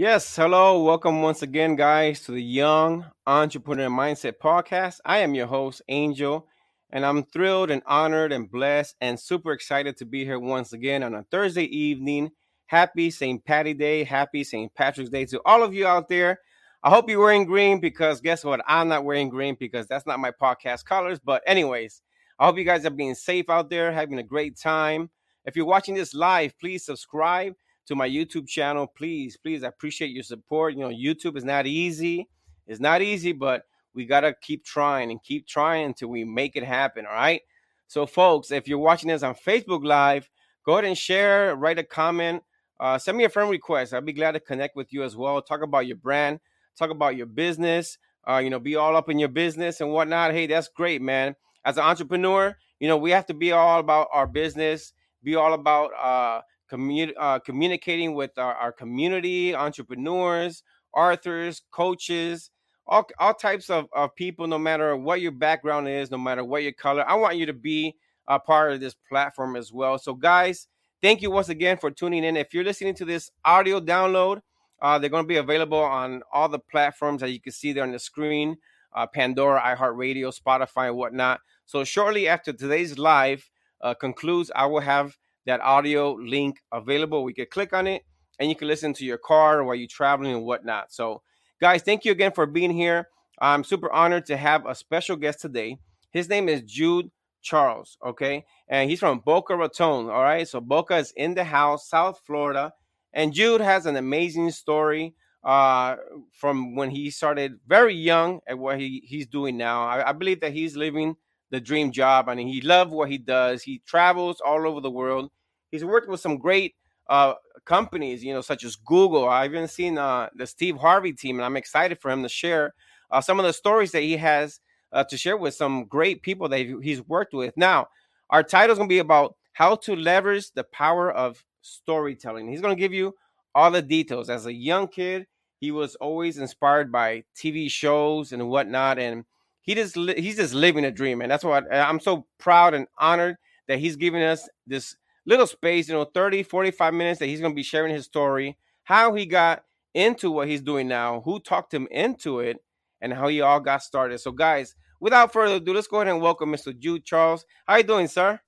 Yes, hello. Welcome once again, guys, to the Young Entrepreneur Mindset Podcast. I am your host, Angel, and I'm thrilled and honored and blessed and super excited to be here once again on a Thursday evening. Happy St. Patty Day. Happy St. Patrick's Day to all of you out there. I hope you're wearing green because guess what? I'm not wearing green because that's not my podcast colors. But, anyways, I hope you guys are being safe out there, having a great time. If you're watching this live, please subscribe to my YouTube channel. Please, please, I appreciate your support. You know, YouTube is not easy. It's not easy, but we got to keep trying and keep trying until we make it happen. All right. So, folks, if you're watching this on Facebook Live, go ahead and share, write a comment, uh, send me a friend request. I'd be glad to connect with you as well. Talk about your brand, talk about your business, uh, you know, be all up in your business and whatnot. Hey, that's great, man. As an entrepreneur, you know, we have to be all about our business, be all about uh, commu- uh, communicating with our, our community, entrepreneurs, authors, coaches, all, all types of, of people, no matter what your background is, no matter what your color. I want you to be a part of this platform as well. So, guys, thank you once again for tuning in. If you're listening to this audio download, uh, they're going to be available on all the platforms that you can see there on the screen uh, Pandora, iHeartRadio, Spotify, and whatnot. So, shortly after today's live uh, concludes, I will have that audio link available. We could click on it and you can listen to your car while you're traveling and whatnot. So, guys, thank you again for being here. I'm super honored to have a special guest today. His name is Jude Charles, okay? And he's from Boca Raton, all right? So, Boca is in the house, South Florida. And Jude has an amazing story uh, from when he started very young and what he, he's doing now. I, I believe that he's living the dream job. I mean, he loves what he does. He travels all over the world he's worked with some great uh, companies, you know, such as Google. I've even seen uh, the Steve Harvey team, and I'm excited for him to share uh, some of the stories that he has uh, to share with some great people that he's worked with. Now, our title is going to be about how to leverage the power of storytelling. He's going to give you all the details. As a young kid, he was always inspired by TV shows and whatnot, and he just he's just living a dream, and that's why I'm so proud and honored that he's giving us this little space, you know, 30, 45 minutes that he's going to be sharing his story, how he got into what he's doing now, who talked him into it, and how he all got started. So, guys, without further ado, let's go ahead and welcome Mr. Jude Charles. How you doing, sir?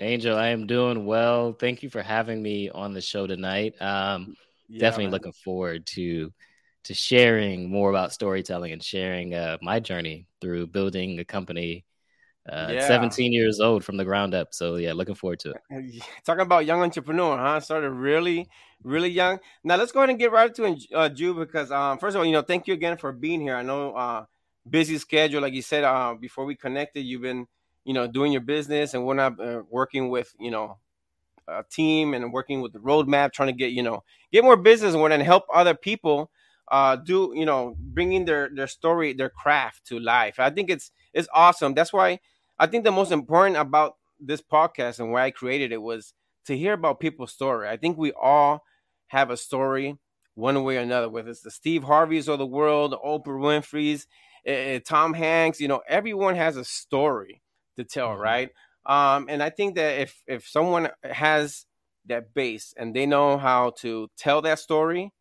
Angel, I am doing well. Thank you for having me on the show tonight. Um, yeah, definitely man. looking forward to to sharing more about storytelling and sharing uh, my journey through building a company uh, yeah. 17 years old from the ground up. So yeah, looking forward to it. Talking about young entrepreneur, huh? Started really, really young. Now let's go ahead and get right to uh, Jude because um, first of all, you know, thank you again for being here. I know uh, busy schedule, like you said uh, before we connected. You've been, you know, doing your business and we're not uh, working with, you know, a team and working with the roadmap, trying to get, you know, get more business and then help other people uh do you know bringing their their story their craft to life i think it's it's awesome that's why I think the most important about this podcast and why I created it was to hear about people's story. I think we all have a story one way or another, whether it's the Steve Harveys of the world, Oprah Winfrey's, uh, Tom Hanks, you know, everyone has a story to tell, mm-hmm. right? Um, and I think that if if someone has that base and they know how to tell that story,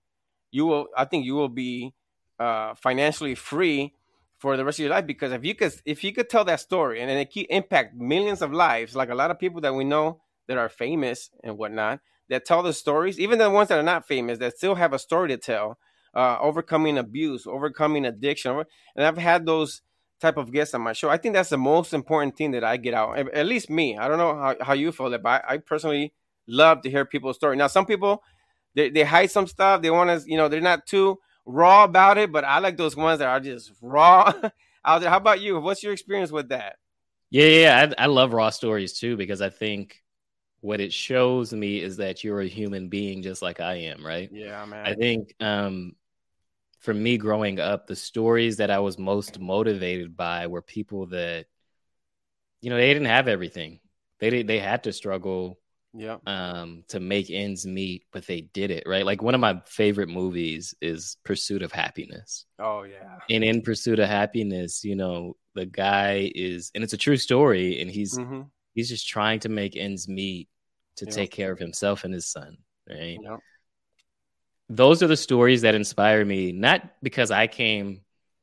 you will. I think you will be uh, financially free for the rest of your life because if you could if you could tell that story and then it keep impact millions of lives like a lot of people that we know that are famous and whatnot that tell the stories even the ones that are not famous that still have a story to tell uh, overcoming abuse overcoming addiction and i've had those type of guests on my show. I think that's the most important thing that i get out at least me. I don't know how, how you feel but I, I personally love to hear people's story. Now some people they, they hide some stuff they want to you know they're not too raw about it, but I like those ones that are just raw out there. How about you? What's your experience with that? Yeah, yeah, I, I love raw stories too because I think what it shows me is that you're a human being just like I am, right? Yeah, man. I think um, for me growing up, the stories that I was most motivated by were people that, you know, they didn't have everything. They they had to struggle yeah. um to make ends meet but they did it right? Like one of my favorite movies is pursuit of happiness. Oh yeah. And in pursuit of happiness you know the guy is and it's a true story and he's mm-hmm. he's just trying to make ends meet to take care of himself and his son right? Those are the stories that inspire me, not because I came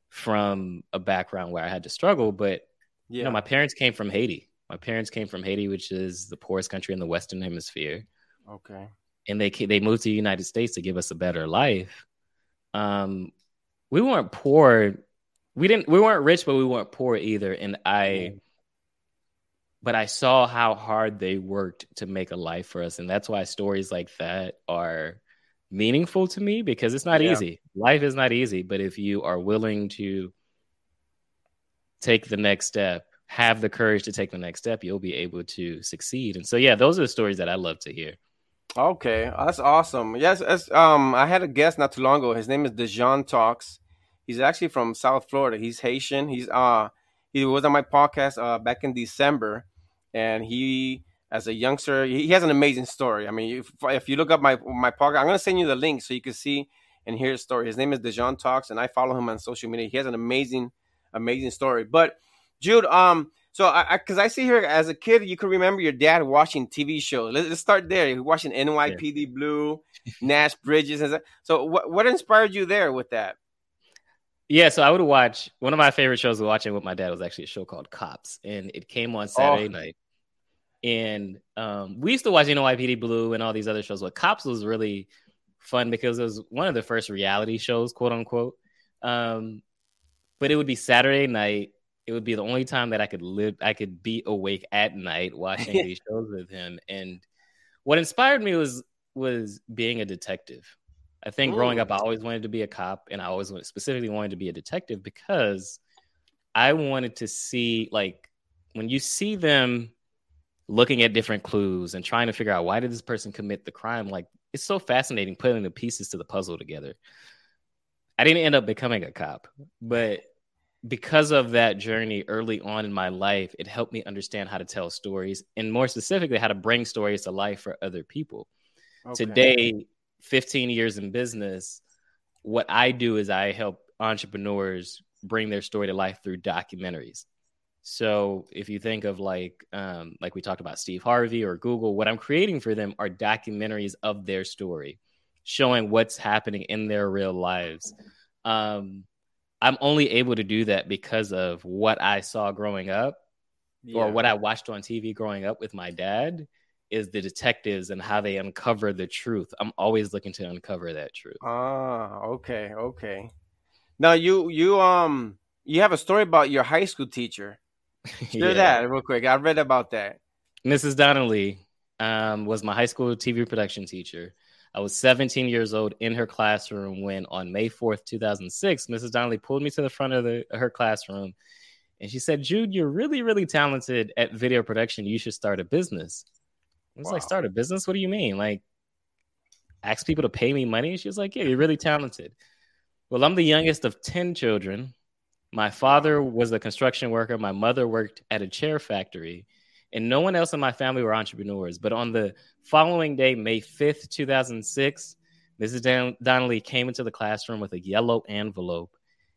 from a background where I had to struggle, but yeah. you know, my parents came from Haiti. My parents came from Haiti, which is the poorest country in the Western Hemisphere. Okay. And they they moved to the United States to give us a better life. Um, we weren't poor. We didn't. We weren't rich, but we weren't poor either. And I, but I saw how hard they worked to make a life for us, and that's why stories like that are meaningful to me because it's not yeah. easy. Life is not easy, but if you are willing to take the next step, have the courage to take the next step, you'll be able to succeed. And so, yeah, those are the stories that I love to hear. Okay, that's awesome. Yes, as, um, I had a guest not too long ago. His name is Dejan Talks. He's actually from South Florida. He's Haitian. He's uh, he was on my podcast uh back in December, and he as a youngster. He has an amazing story. I mean, if, if you look up my my podcast, I'm gonna send you the link so you can see and hear his story. His name is Dejan Talks, and I follow him on social media. He has an amazing, amazing story. But Jude, um, so I, because I, I, see here as a kid, you can remember your dad watching TV shows. Let's, let's start there. You're watching NYPD yeah. Blue, Nash Bridges, and so what what inspired you there with that? Yeah, so I would watch one of my favorite shows watching with my dad was actually a show called Cops, and it came on Saturday oh. night. And um, we used to watch NYPD Blue and all these other shows, but Cops was really fun because it was one of the first reality shows, quote unquote. Um, but it would be Saturday night. It would be the only time that I could live, I could be awake at night watching these shows with him. And what inspired me was was being a detective. I think Ooh. growing up, I oh. always wanted to be a cop, and I always specifically wanted to be a detective because I wanted to see, like, when you see them looking at different clues and trying to figure out why did this person commit the crime like it's so fascinating putting the pieces to the puzzle together i didn't end up becoming a cop but because of that journey early on in my life it helped me understand how to tell stories and more specifically how to bring stories to life for other people okay. today 15 years in business what i do is i help entrepreneurs bring their story to life through documentaries so if you think of like um, like we talked about Steve Harvey or Google, what I'm creating for them are documentaries of their story, showing what's happening in their real lives. Um, I'm only able to do that because of what I saw growing up, yeah. or what I watched on TV growing up with my dad. Is the detectives and how they uncover the truth. I'm always looking to uncover that truth. Ah, okay, okay. Now you you um you have a story about your high school teacher. Share yeah. that real quick. I read about that. Mrs. Donnelly um, was my high school TV production teacher. I was 17 years old in her classroom when, on May 4th, 2006, Mrs. Donnelly pulled me to the front of the, her classroom and she said, Jude, you're really, really talented at video production. You should start a business. I was wow. like, start a business? What do you mean? Like, ask people to pay me money? She was like, yeah, you're really talented. Well, I'm the youngest of 10 children. My father was a construction worker. My mother worked at a chair factory, and no one else in my family were entrepreneurs. But on the following day, May 5th, 2006, Mrs. Don- Donnelly came into the classroom with a yellow envelope.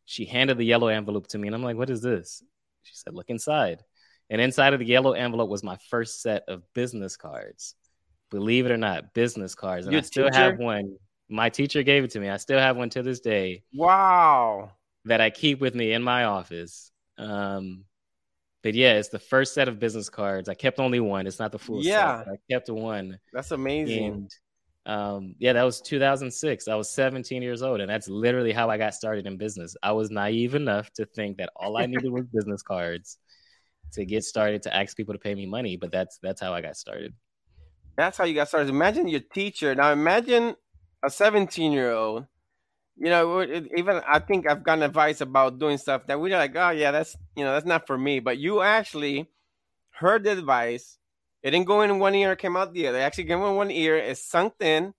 She handed the yellow envelope to me, and I'm like, What is this? She said, Look inside. And inside of the yellow envelope was my first set of business cards. Believe it or not, business cards. And Your I still teacher? have one. My teacher gave it to me. I still have one to this day. Wow that I keep with me in my office. Um, but yeah, it's the first set of business cards. I kept only one. It's not the full yeah. set. I kept one. That's amazing. And um, yeah, that was 2006. I was 17 years old, and that's literally how I got started in business. I was naive enough to think that all I needed was business cards to get started to ask people to pay me money. But that's that's how I got started. That's how you got started. Imagine your teacher. Now imagine a 17 year old you know, even I think I've gotten advice about doing stuff that we're like, oh yeah, that's you know, that's not for me. But you actually heard the advice. It didn't go in one ear, it came out the other. It actually came in one ear, it sunk in,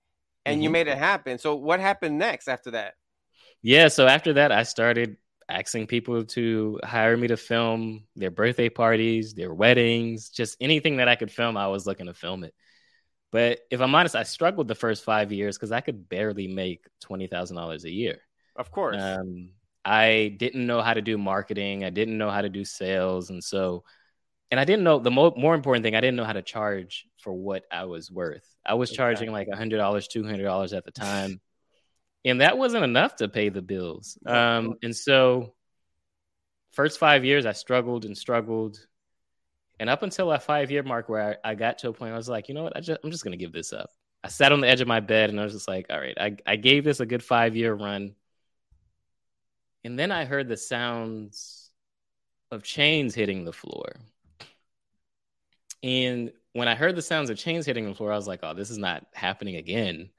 and mm-hmm. you made it happen. So what happened next after that? Yeah, so after that, I started asking people to hire me to film their birthday parties, their weddings, just anything that I could film. I was looking to film it. But if I'm honest, I struggled the first five years because I could barely make twenty thousand dollars a year. Of course. Um, I didn't know how to do marketing. I didn't know how to do sales, and so, and I didn't know the mo- more important thing. I didn't know how to charge for what I was worth. I was charging like a hundred dollars, two hundred dollars at the time, and that wasn't enough to pay the bills. Um, and so, first five years, I struggled and struggled, and up until that five year mark, where I, I got to a point, I was like, you know what, I just, I'm just gonna give this up. I sat on the edge of my bed, and I was just like, all right, I, I gave this a good five year run, and then I heard the sounds of chains hitting the floor. And when I heard the sounds of chains hitting the floor, I was like, oh, this is not happening again.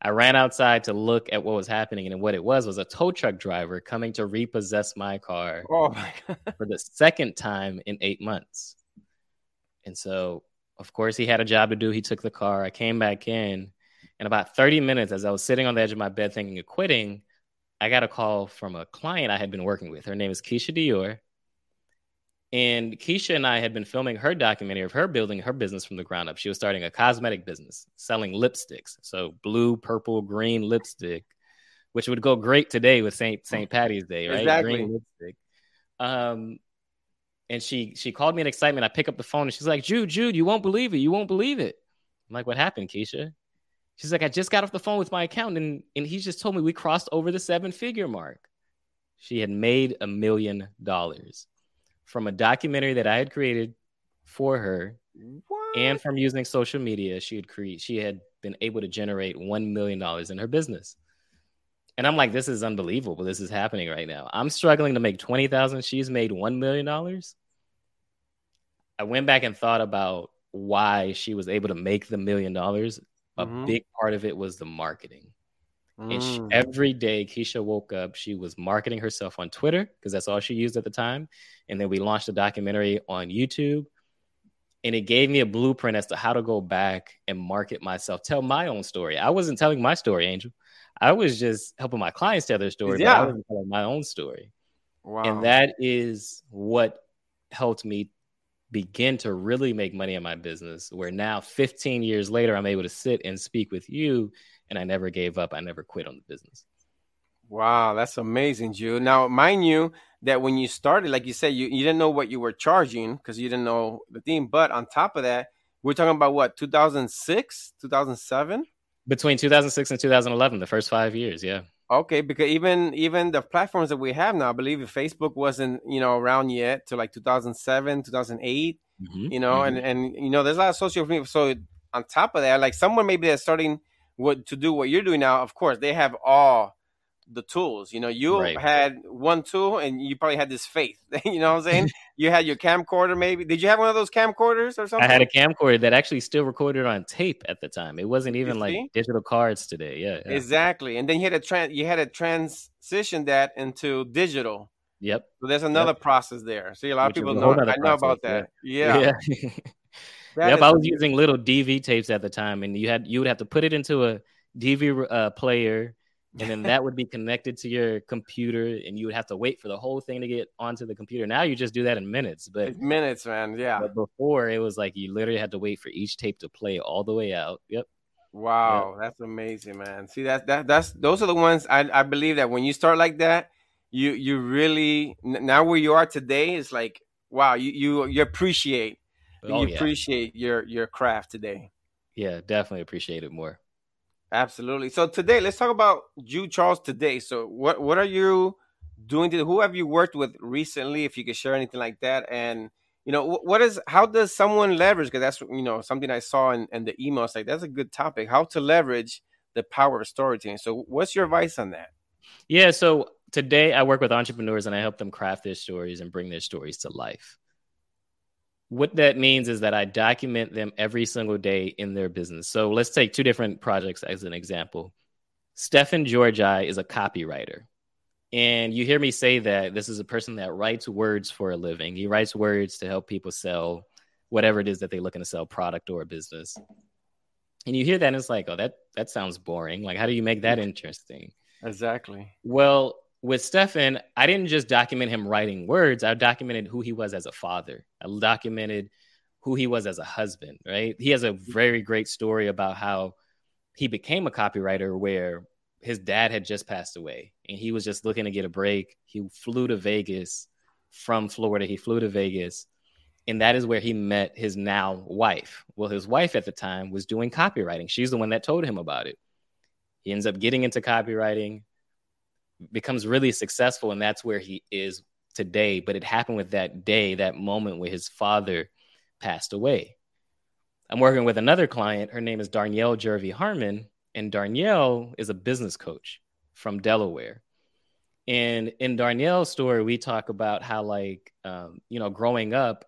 I ran outside to look at what was happening, and what it was was a tow truck driver coming to repossess my car oh my for the second time in eight months. And so, of course, he had a job to do. He took the car. I came back in, and about 30 minutes as I was sitting on the edge of my bed thinking of quitting, I got a call from a client I had been working with. Her name is Keisha Dior. And Keisha and I had been filming her documentary of her building her business from the ground up. She was starting a cosmetic business, selling lipsticks. So blue, purple, green lipstick, which would go great today with Saint Saint Patty's Day, right? Exactly. Green lipstick. Um, and she she called me in excitement. I pick up the phone and she's like, Jude, Jude, you won't believe it. You won't believe it. I'm like, what happened, Keisha? She's like, I just got off the phone with my accountant and, and he just told me we crossed over the seven figure mark. She had made a million dollars from a documentary that I had created for her what? and from using social media. She had created she had been able to generate one million dollars in her business. And I'm like, this is unbelievable. This is happening right now. I'm struggling to make 20,000. She's made $1 million. I went back and thought about why she was able to make the million dollars. A Mhm. big part of it was the marketing. And she, Mm. every day, Keisha woke up, she was marketing herself on Twitter because that's all she used at the time. And then we launched a documentary on YouTube. And it gave me a blueprint as to how to go back and market myself, tell my own story. I wasn't telling my story, Angel. I was just helping my clients tell their story, but Yeah. I wasn't telling my own story. wow. And that is what helped me begin to really make money in my business. Where now, 15 years later, I'm able to sit and speak with you, and I never gave up. I never quit on the business. Wow, that's amazing, Jude. Now, mind you, that when you started, like you said, you, you didn't know what you were charging because you didn't know the theme. But on top of that, we're talking about what, 2006, 2007? Between 2006 and 2011, the first five years, yeah. Okay, because even even the platforms that we have now, I believe Facebook wasn't you know around yet to like 2007, 2008. Mhm, You know, mhm. and and you know, there's a lot of social media. So on top of that, like someone maybe that's starting what to do what you're doing now. Of course, they have all the tools. You know, you Right. had one tool, and you probably had this faith. you know what I'm saying? You had your camcorder, maybe. Did you have one of those camcorders or something I had a camcorder that actually still recorded on tape at the time. It wasn't even like digital cards today. Yeah. yeah. exactly, and then you had a tran- you had to transition that into digital. Yep. So there's another process there. See, a lot Which of people know. I know about that. Yeah. Yeah. That yep. I was using little DV tapes at the time, and you had you would have to put it into a DV uh, player, and then that would be connected to your computer, and you would have to wait for the whole thing to get onto the computer. Now you just do that in minutes, but, It's minutes, man. Yeah. but before it was like you literally had to wait for each tape to play all the way out. Yep. Wow, that's amazing, man. See that that that's those are the ones I I believe that when you start like that, you you really now where you are today is like wow, you you you appreciate Oh you yeah. appreciate your your craft today. Yeah. Definitely appreciate it more. Absolutely. So today, let's talk about you, Charles today. So what what are you doing today? Who have you worked with recently? If you could share anything like that, and you know what is how does someone leverage? Because that's you know something I saw in, in the email. It's like that's a good topic. How to leverage the power of storytelling. So what's your advice on that? Yeah. So today I work with entrepreneurs and I help them craft their stories and bring their stories to life. What that means is that I document them every single day in their business. So let's take two different projects as an example. Stefan Georgi is a copywriter. And you hear me say that this is a person that writes words for a living. He writes words to help people sell whatever it is that they're looking to sell, product or a business. And you hear that and it's like, oh, that that sounds boring. Like, how do you make that interesting? Exactly. Well, with Stefan, I didn't just document him writing words. I documented who he was as a father. I documented who he was as a husband, right? He has a very great story about how he became a copywriter where his dad had just passed away and he was just looking to get a break. He flew to Vegas from Florida. He flew to Vegas. And that is where he met his now wife. Well, his wife at the time was doing copywriting. She's the one that told him about it He ends up getting into copywriting, becomes really successful, and that's where he is today. But it happened with that day, that moment where his father passed away. I'm working with another client. Her name is Darnielle Jervy Harmon, and Darnielle is a business coach from Delaware. And in Darnielle's story, we talk about how, like, um, you know, growing up,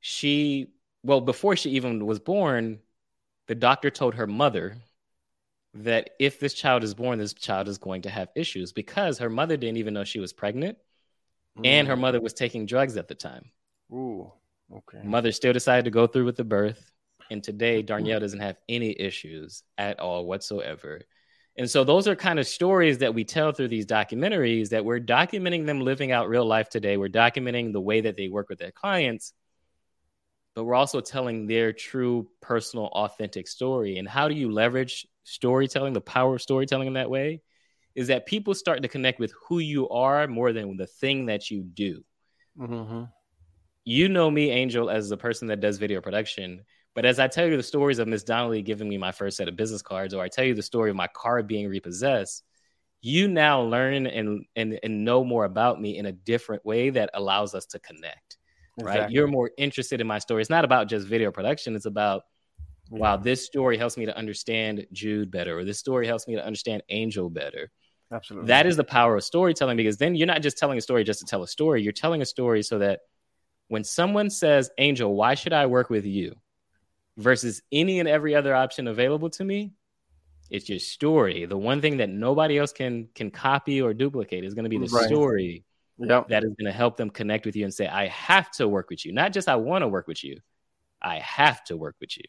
she, well, before she even was born, the doctor told her mother that if this child is born, this child is going to have issues because her mother didn't even know she was pregnant mm. and her mm. mother was taking drugs at the time. Ooh, okay. Mother still decided to go through with the birth. And today, Darnielle doesn't have any issues at all whatsoever. And so, those are kind of stories that we tell through these documentaries that we're documenting them living out real life today. We're documenting the way that they work with their clients but we're also telling their true personal authentic story and how do you leverage storytelling the power of storytelling in that way is that people start to connect with who you are more than the thing that you do mm-hmm. you know me angel as the person that does video production but as i tell you the stories of miss donnelly giving me my first set of business cards or i tell you the story of my car being repossessed you now learn and, and, and know more about me in a different way that allows us to connect Exactly. right? You're more interested in my story. It's not about just video production. It's about. Wow, this story helps me to understand Jude better, or this story helps me to understand Angel better. Absolutely. That is the power of storytelling because then you're not just telling a story just to tell a story. You're telling a story so that when someone says, Angel, why should I work with you? versus any and every other option available to me, it's your story. The one thing that nobody else can can copy or duplicate is going to be the right. story yep. that is going to help them connect with you and say, I have to work with you. Not just I want to work with you, I have to work with you.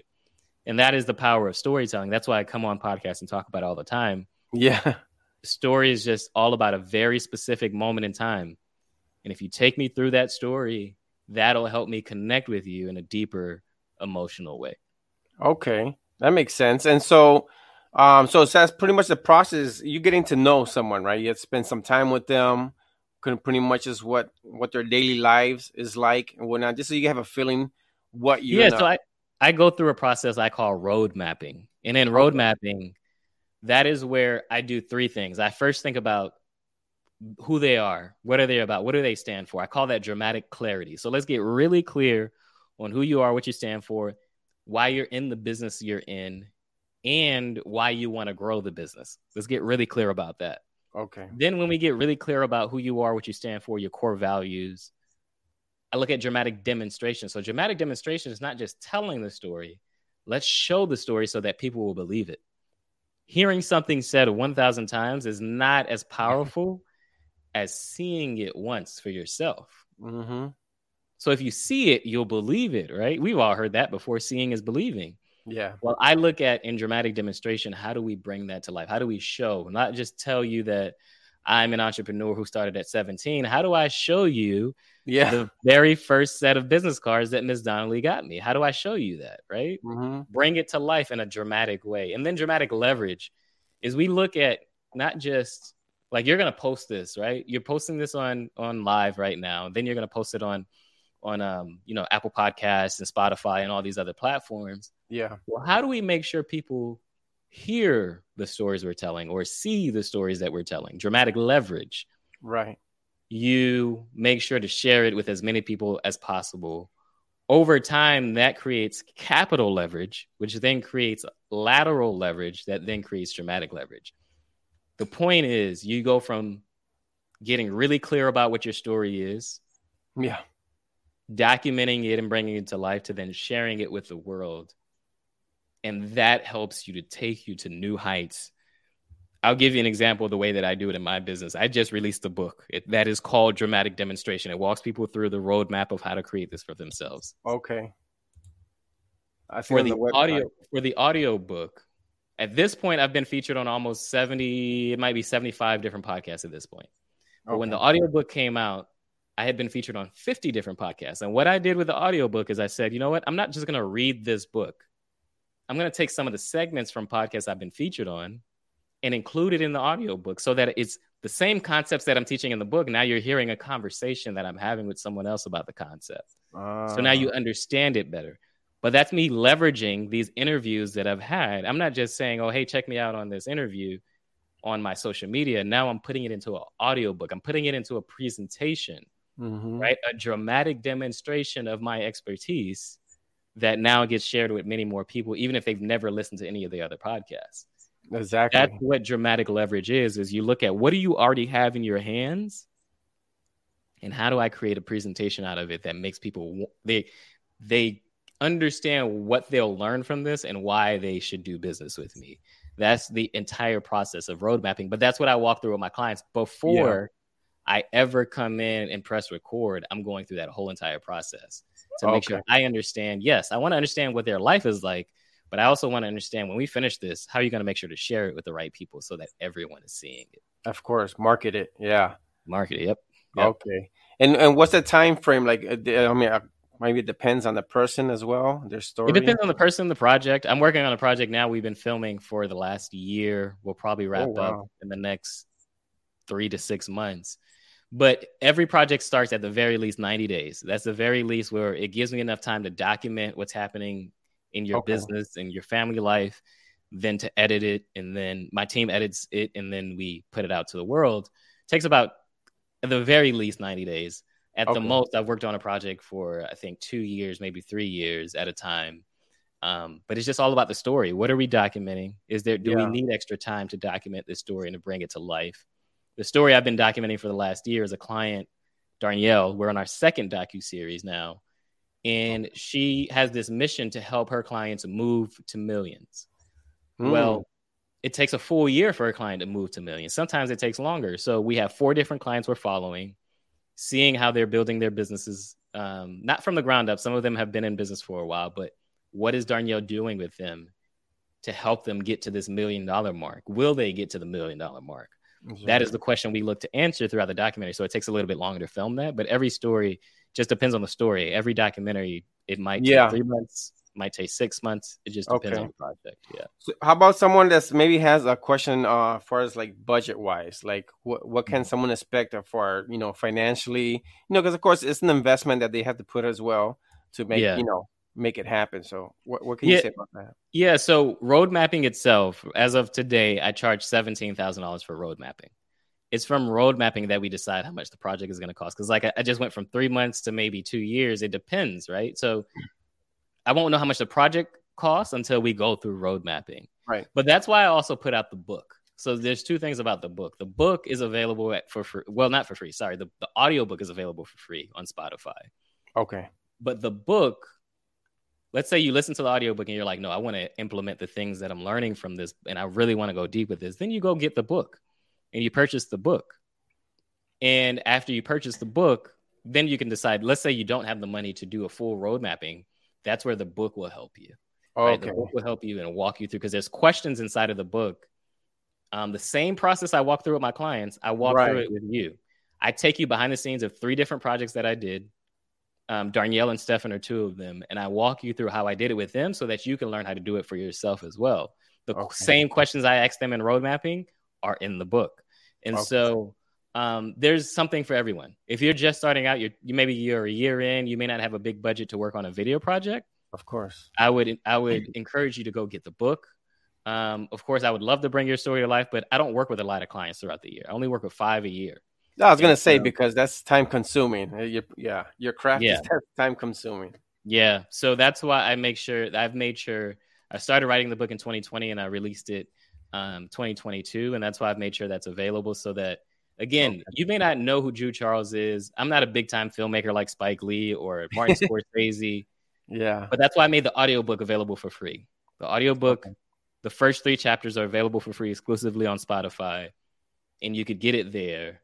And that is the power of storytelling. That's why I come on podcasts and talk about it all the time. Yeah. story is just all about a very specific moment in time. And if you take me through that story, that'll help me connect with you in a deeper emotional way. Okay. That makes sense. And so, um, so that's pretty much the process. You getting to know someone, right? You have to spend some time with them pretty much is what what their daily lives is like and whatnot, just so you have a feeling what you. Yeah, so I I go through a process I call road mapping, and in road mapping, that is where I do three things. I first think about who they are, what are they about, what do they stand for. I call that dramatic clarity. So let's get really clear on who you are, what you stand for, why you're in the business you're in, and why you want to grow the business. Let's get really clear about that. Okay. Then when we get really clear about who you are, what you stand for, your core values, I look at dramatic demonstration. So dramatic demonstration is not just telling the story. Let's show the story so that people will believe it. Hearing something said 1000 times is not as powerful as seeing it once for yourself. Mm-hmm. So if you see it, you'll believe it, right? We've all heard that before. Seeing is believing. Yeah. Well, I look at in dramatic demonstration, how do we bring that to life? How do we show, not just tell you that I'm an entrepreneur who started at 17. How do I show you yeah. the very first set of business cards that Ms. Donnelly got me? How do I show you that? Right? Mm-hmm. Bring it to life in a dramatic way. And then dramatic leverage is we look at not just like you're gonna post this, right? You're posting this on on live right now. Then you're gonna post it on on um, you know, Apple Podcasts and Spotify and all these other platforms. Yeah. Well, how do we make sure people hear the stories we're telling or see the stories that we're telling? Dramatic leverage. Right. You make sure to share it with as many people as possible. Over time, that creates capital leverage, which then creates lateral leverage, that then creates dramatic leverage. The point is, you go from getting really clear about what your story is. Yeah documenting it and bringing it to life to then sharing it with the world. And that helps you to take you to new heights. I'll give you an example of the way that I do it in my business. I just released a book it, that is called Dramatic Demonstration. It walks people through the roadmap of how to create this for themselves. Okay. I for the, the audio for the audio book, at this point, I've been featured on almost 70, it might be 75 different podcasts at this point. But okay. when the audiobook came out, I had been featured on 50 different podcasts. And what I did with the audiobook is I said, you know what? I'm not just going to read this book. I'm going to take some of the segments from podcasts I've been featured on and include it in the audiobook so that it's the same concepts that I'm teaching in the book. Now you're hearing a conversation that I'm having with someone else about the concept. Uh, so now you ah. understand it better. But that's me leveraging these interviews that I've had. I'm not just saying, oh, hey, check me out on this interview on my social media. Now I'm putting it into an audiobook. I'm putting it into a presentation, mm-hmm. right? A dramatic demonstration of my expertise that now gets shared with many more people, even if they've never listened to any of the other podcasts. Exactly. That's what dramatic leverage is, is you look at what do you already have in your hands and how do I create a presentation out of it that makes people they they understand what they'll learn from this and why they should do business with me. That's the entire process of road mapping. But that's what I walk through with my clients before yeah. I ever come in and press record. I'm going through that whole entire process to make sure I understand. Yes, I want to understand what their life is like, but I also want to understand when we finish this, how are you going to make sure to share it with the right people so that everyone is seeing it? Of course, market it. Yeah, market it. Yep. yep. Okay. And and what's the time frame? Like, uh, I mean, uh, maybe it depends on the person as well, their story. It depends on the person, the project. I'm working on a project now. We've been filming for the last year. We'll probably wrap oh, wow. up in the next three to six months. But every project starts at the very least 90 days. That's the very least where it gives me enough time to document what's happening in your okay. business and your family life, then to edit it. And then my team edits it and then we put it out to the world. It takes about at the very least 90 days. At okay. the most, I've worked on a project for I think two years, maybe three years at a time. Um, but it's just all about the story. What are we documenting? Is there do yeah. we need extra time to document this story and to bring it to life? The story I've been documenting for the last year is a client, Darnielle. We're on our second docu series now, and she has this mission to help her clients move to millions. Mm. Well, it takes a full year for a client to move to millions. Sometimes it takes longer. So we have four different clients we're following, seeing how they're building their businesses, um, not from the ground up. Some of them have been in business for a while, but what is Darnielle doing with them to help them get to this million dollar mark? Will they get to the million dollar mark? That is the question we look to answer throughout the documentary. So it takes a little bit longer to film that, but every story just depends on the story. Every documentary, it might yeah. take three months, might take six months. It just depends okay. on the project. Yeah. So how about someone that's maybe has a question uh as far as like budget wise? Like what what can mm-hmm. someone expect for you know financially? You know, because of course it's an investment that they have to put as well to make yeah. you know make it happen. So what, what can yeah. you say about that? Yeah, so road mapping itself, as of today, I charge seventeen thousand dollars for road mapping. It's from road mapping that we decide how much the project is going to cost. Because like I, I, just went from three months to maybe two years. It depends, right? So I won't know how much the project costs until we go through road mapping. Right. But that's why I also put out the book. So there's two things about the book. The book is available at, for free. Well, not for free. Sorry. The, the audio book is available for free on Spotify. Okay. But the book, let's say you listen to the audiobook and you're like, no, I want to implement the things that I'm learning from this and I really want to go deep with this. Then you go get the book and you purchase the book. And after you purchase the book, then you can decide, let's say you don't have the money to do a full road mapping that's where the book will help you. Oh, right? Okay. The book will help you and walk you through because there's questions inside of the book. Um, the same process I walk through with my clients, I walk right. through it with you. I take you behind the scenes of three different projects that I did. Um, Darnielle and Stefan are two of them, and I walk you through how I did it with them so that you can learn how to do it for yourself as well. The okay. same questions I asked them in road mapping are in the book, and okay. so um, there's something for everyone. If you're just starting out, you're you maybe you're a year in, you may not have a big budget to work on a video project. Of course, I would I would encourage you to go get the book. Um, of course, I would love to bring your story to life, but I don't work with a lot of clients throughout the year. I only work with five a year. I was gonna say because that's time consuming. Uh, yeah, your craft yeah. is time consuming. Yeah, so that's why I make sure I've made sure I started writing the book in 2020 and I released it um, 2022, and that's why I've made sure that's available so that Again, okay. you may not know who Jude Charles is. I'm not a big time filmmaker like Spike Lee or Martin Scorsese. Yeah. But that's why I made the audiobook available for free. The audiobook, okay. the first three chapters are available for free exclusively on Spotify. And you could get it there.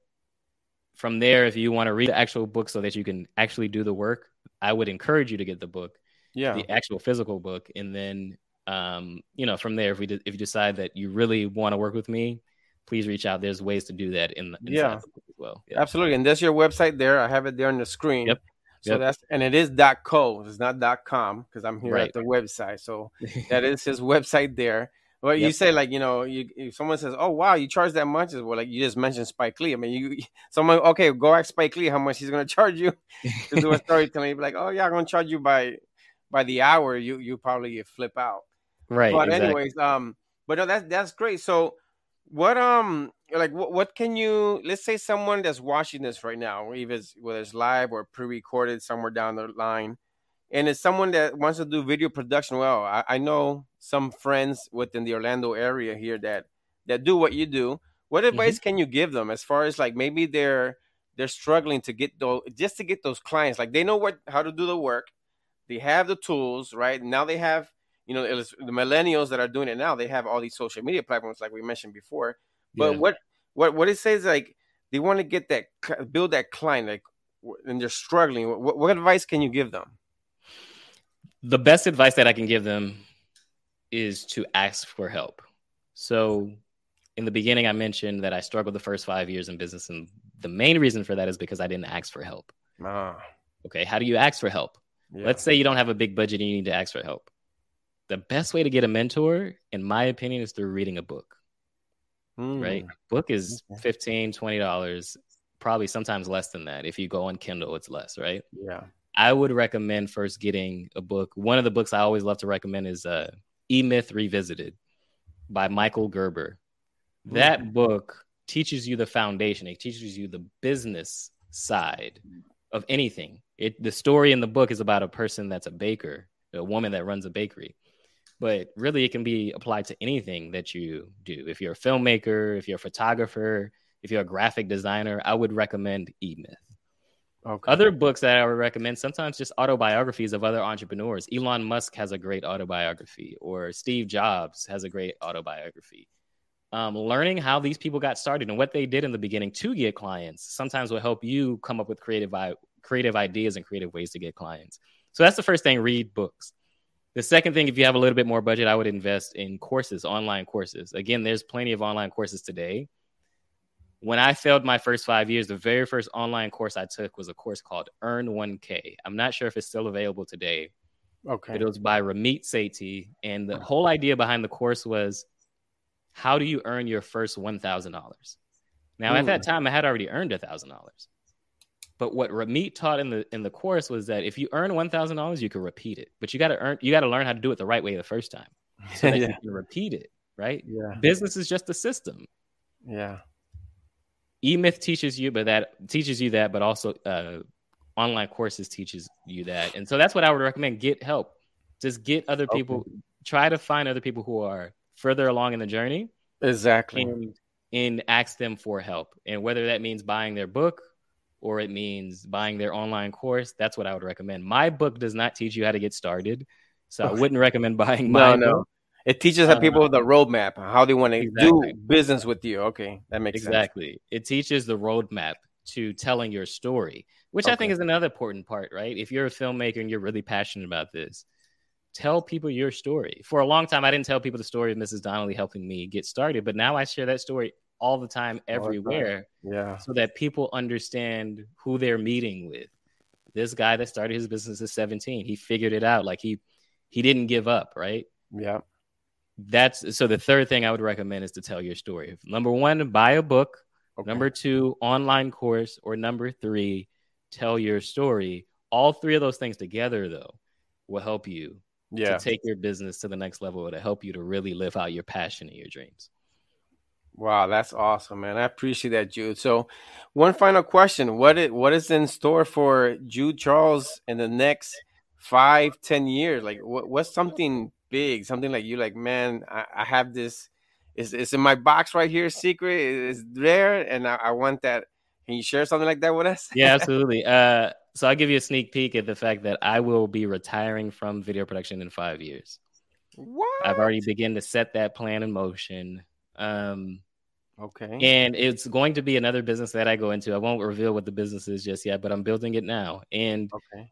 From there, if you want to read the actual book so that you can actually do the work, I would encourage you to get the book. Yeah. The actual physical book. And then um, you know, from there, if we de- if you decide that you really want to work with me, please reach out. There's ways to do that in the yeah as well. Yeah. Absolutely, and there's your website there. I have it there on the screen. Yep. So yep. that's and it is dot co. It's not dot com because I'm here right. at the website. So that is his website there. Well, yep. you say like you know, you, if someone says, "Oh wow, you charge that much," well, like you just mentioned Spike Lee. I mean, you someone okay, go ask Spike Lee how much he's going to charge you to do a storytelling. Be like, "Oh yeah, I'm going to charge you by by the hour, you you probably flip out. Right. But exactly. anyways, um, but no, that's that's great. So, what um, like what, what can you? Let's say someone that's watching this right now, it's, whether it's live or pre-recorded somewhere down the line, and it's someone that wants to do video production. Well, I, I know some friends within the Orlando area here that that do what you do. What advice mm-hmm. can you give them as far as like maybe they're they're struggling to get those just to get those clients like they know what how to do the work they have the tools right now they have you know the millennials that are doing it now they have all these social media platforms like we mentioned before but yeah. what what what it says like they want to get that build that client like and they're struggling what, what advice can you give them the best advice that i can give them is to ask for help so in the beginning i mentioned that i struggled the first five years in business and the main reason for that is because i didn't ask for help ah. okay how do you ask for help yeah. let's say you don't have a big budget and you need to ask for help the best way to get a mentor, in my opinion, is through reading a book. Mm. Right? Book is 15 $20, probably sometimes less than that. If you go on Kindle, it's less, right? Yeah. I would recommend first getting a book. One of the books I always love to recommend is uh, E Myth Revisited by Michael Gerber. Mm. That book teaches you the foundation, it teaches you the business side of anything. It, the story in the book is about a person that's a baker, a woman that runs a bakery but really it can be applied to anything that you do. If you're a filmmaker, if you're a photographer, if you're a graphic designer, I would recommend E Myth. Okay. Other books that I would recommend, sometimes just autobiographies of other entrepreneurs. Elon Musk has a great autobiography, or Steve Jobs has a great autobiography. Um, learning how these people got started and what they did in the beginning to get clients sometimes will help you come up with creative, creative ideas and creative ways to get clients. So that's the first thing read books. The second thing, if you have a little bit more budget, I would invest in courses, online courses. Again, there's plenty of online courses today. When I failed my first five years, the very first online course I took was a course called Earn 1K. I'm not sure if it's still available today. Okay. It was by Ramit Sethi. And the whole idea behind the course was how do you earn your first $1,000? Now, Ooh. at that hmm. time, I had already earned $1,000. But what Ramit taught in the in the course was that if you earn one thousand dollars, you can repeat it. But you got to earn you got to learn how to do it the right way the first time, so that yeah. you can repeat it. Right? Yeah. Business is just a system. Yeah. E Myth teaches you, but that teaches you that, but also uh, online courses teaches you that, and so that's what I would recommend. Get help. Just get other people. Try to find other people who are further along in the journey. Exactly. And, and ask them for help, and whether that means buying their book or it means buying their online course, that's what I would recommend. My book does not teach you how to get started, so I wouldn't recommend buying my no, no. It teaches uh, people the roadmap, how they want to exactly. do business with you. Okay, that makes exactly. Sense. It teaches the roadmap to telling your story, which okay. I think is another important part, right? If you're a filmmaker and you're really passionate about this, tell people your story. For a long time, I didn't tell people the story of Mrs. Donnelly helping me get started, but now I share that story all the time, everywhere. Yeah. So that people understand who they're meeting with. This guy that started his business at 17, he figured it out. Like he he didn't give up, right? Yeah. That's so the third thing I would recommend is to tell your story. Number one, buy a book. Okay. Number two, online course. Or number three, tell your story. All three of those things together, though, will help you yeah. to take your business to the next level. To help you to really live out your passion and your dreams. Wow, that's awesome, man. I appreciate that, Jude. So, one final question: what is, what is in store for Jude Charles in the next five, ten years? Like, what, what's something big? Something like you like, man. I, I have this. Is it's in my box right here. Secret is there, and I, I, want that. Can you share something like that with us? yeah, absolutely. Uh, so I'll give you a sneak peek at the fact that I will be retiring from video production in five years. What? I've already begun to set that plan in motion. Um, Okay. And it's going to be another business that I go into. I won't reveal what the business is just yet, but I'm building it now. And okay.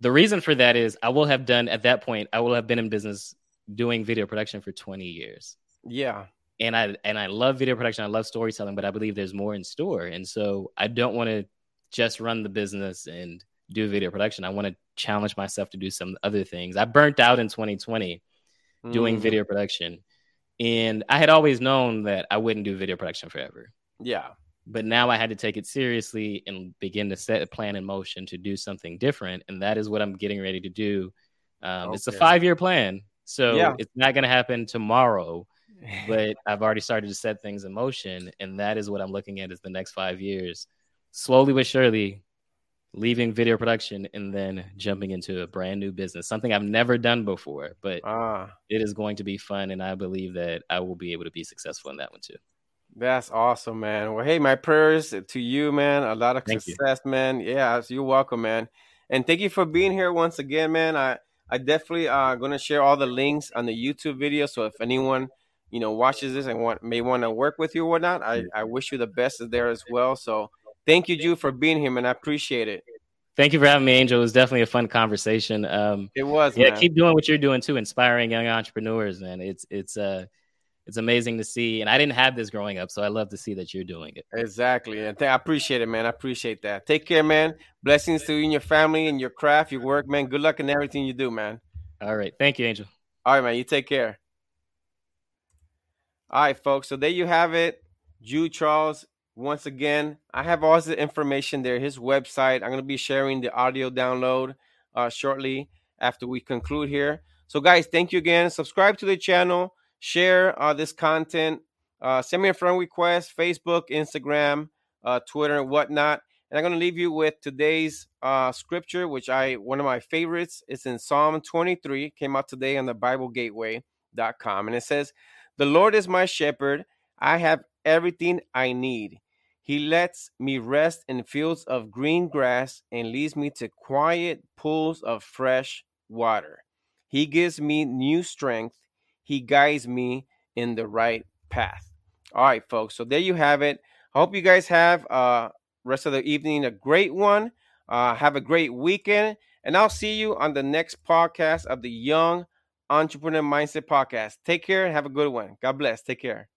The reason for that is I will have done at that point, I will have been in business doing video production for 20 years. Yeah. And I and I love video production. I love storytelling, but I believe there's more in store. And so I don't want to just run the business and do video production. I want to challenge myself to do some other things. I burnt out in 2020 mm. doing video production and I had always known that I wouldn't do video production forever. Yeah. But now I had to take it seriously and begin to set a plan in motion to do something different. And that is what I'm getting ready to do Um, okay. It's a five year plan, so yeah. it's not going to happen tomorrow. but I've already started to set things in motion, and that is what I'm looking at as the next five years, slowly but surely, leaving video production and then jumping into a brand new business, something I've never done before, but ah. it is going to be fun, and I believe that I will be able to be successful in that one too. That's awesome, man. Well, hey, my prayers to you, man. A lot of thank success, you. man. Yeah, you're welcome, man. And thank you for being here once again, man. I I definitely uh gonna share all the links on the YouTube video. So if anyone you know watches this and want may want to work with you or whatnot, I I wish you the best there as well. So thank you, Jude, for being here, man. I appreciate it. Thank you for having me, Angel. It was definitely a fun conversation. Um, it was. Yeah, man. keep doing what you're doing too, inspiring young entrepreneurs, man. It's it's uh it's amazing to see. And I didn't have this growing up, so I love to see that you're doing it. Exactly. And I appreciate it, man. I appreciate that. Take care, man. Blessings to you and your family and your craft, your work, man. Good luck in everything you do, man. All right. Thank you, Angel. All right, man. You take care. All right, folks. So there you have it. Jude Charles, once again, I have all the information there, his website. I'm going to be sharing the audio download uh, shortly after we conclude here. So, guys, thank you again. Subscribe to the channel share uh, this content. Uh, send me a friend request, Facebook, Instagram, uh, Twitter, and whatnot. And I'm going to leave you with today's uh, scripture, which I one of my favorites. It's in Psalm 23. Came out today on the BibleGateway.com, and it says, "The Lord is my shepherd; I have everything I need. He lets me rest in fields of green grass and leads me to quiet pools of fresh water. He gives me new strength." He guides me in the right path. All right, folks. So there you have it. I hope you guys have uh rest of the evening a great one. Uh, have a great weekend, and I'll see you on the next podcast of the Young Entrepreneur Mindset Podcast. Take care and have a good one. God bless. Take care.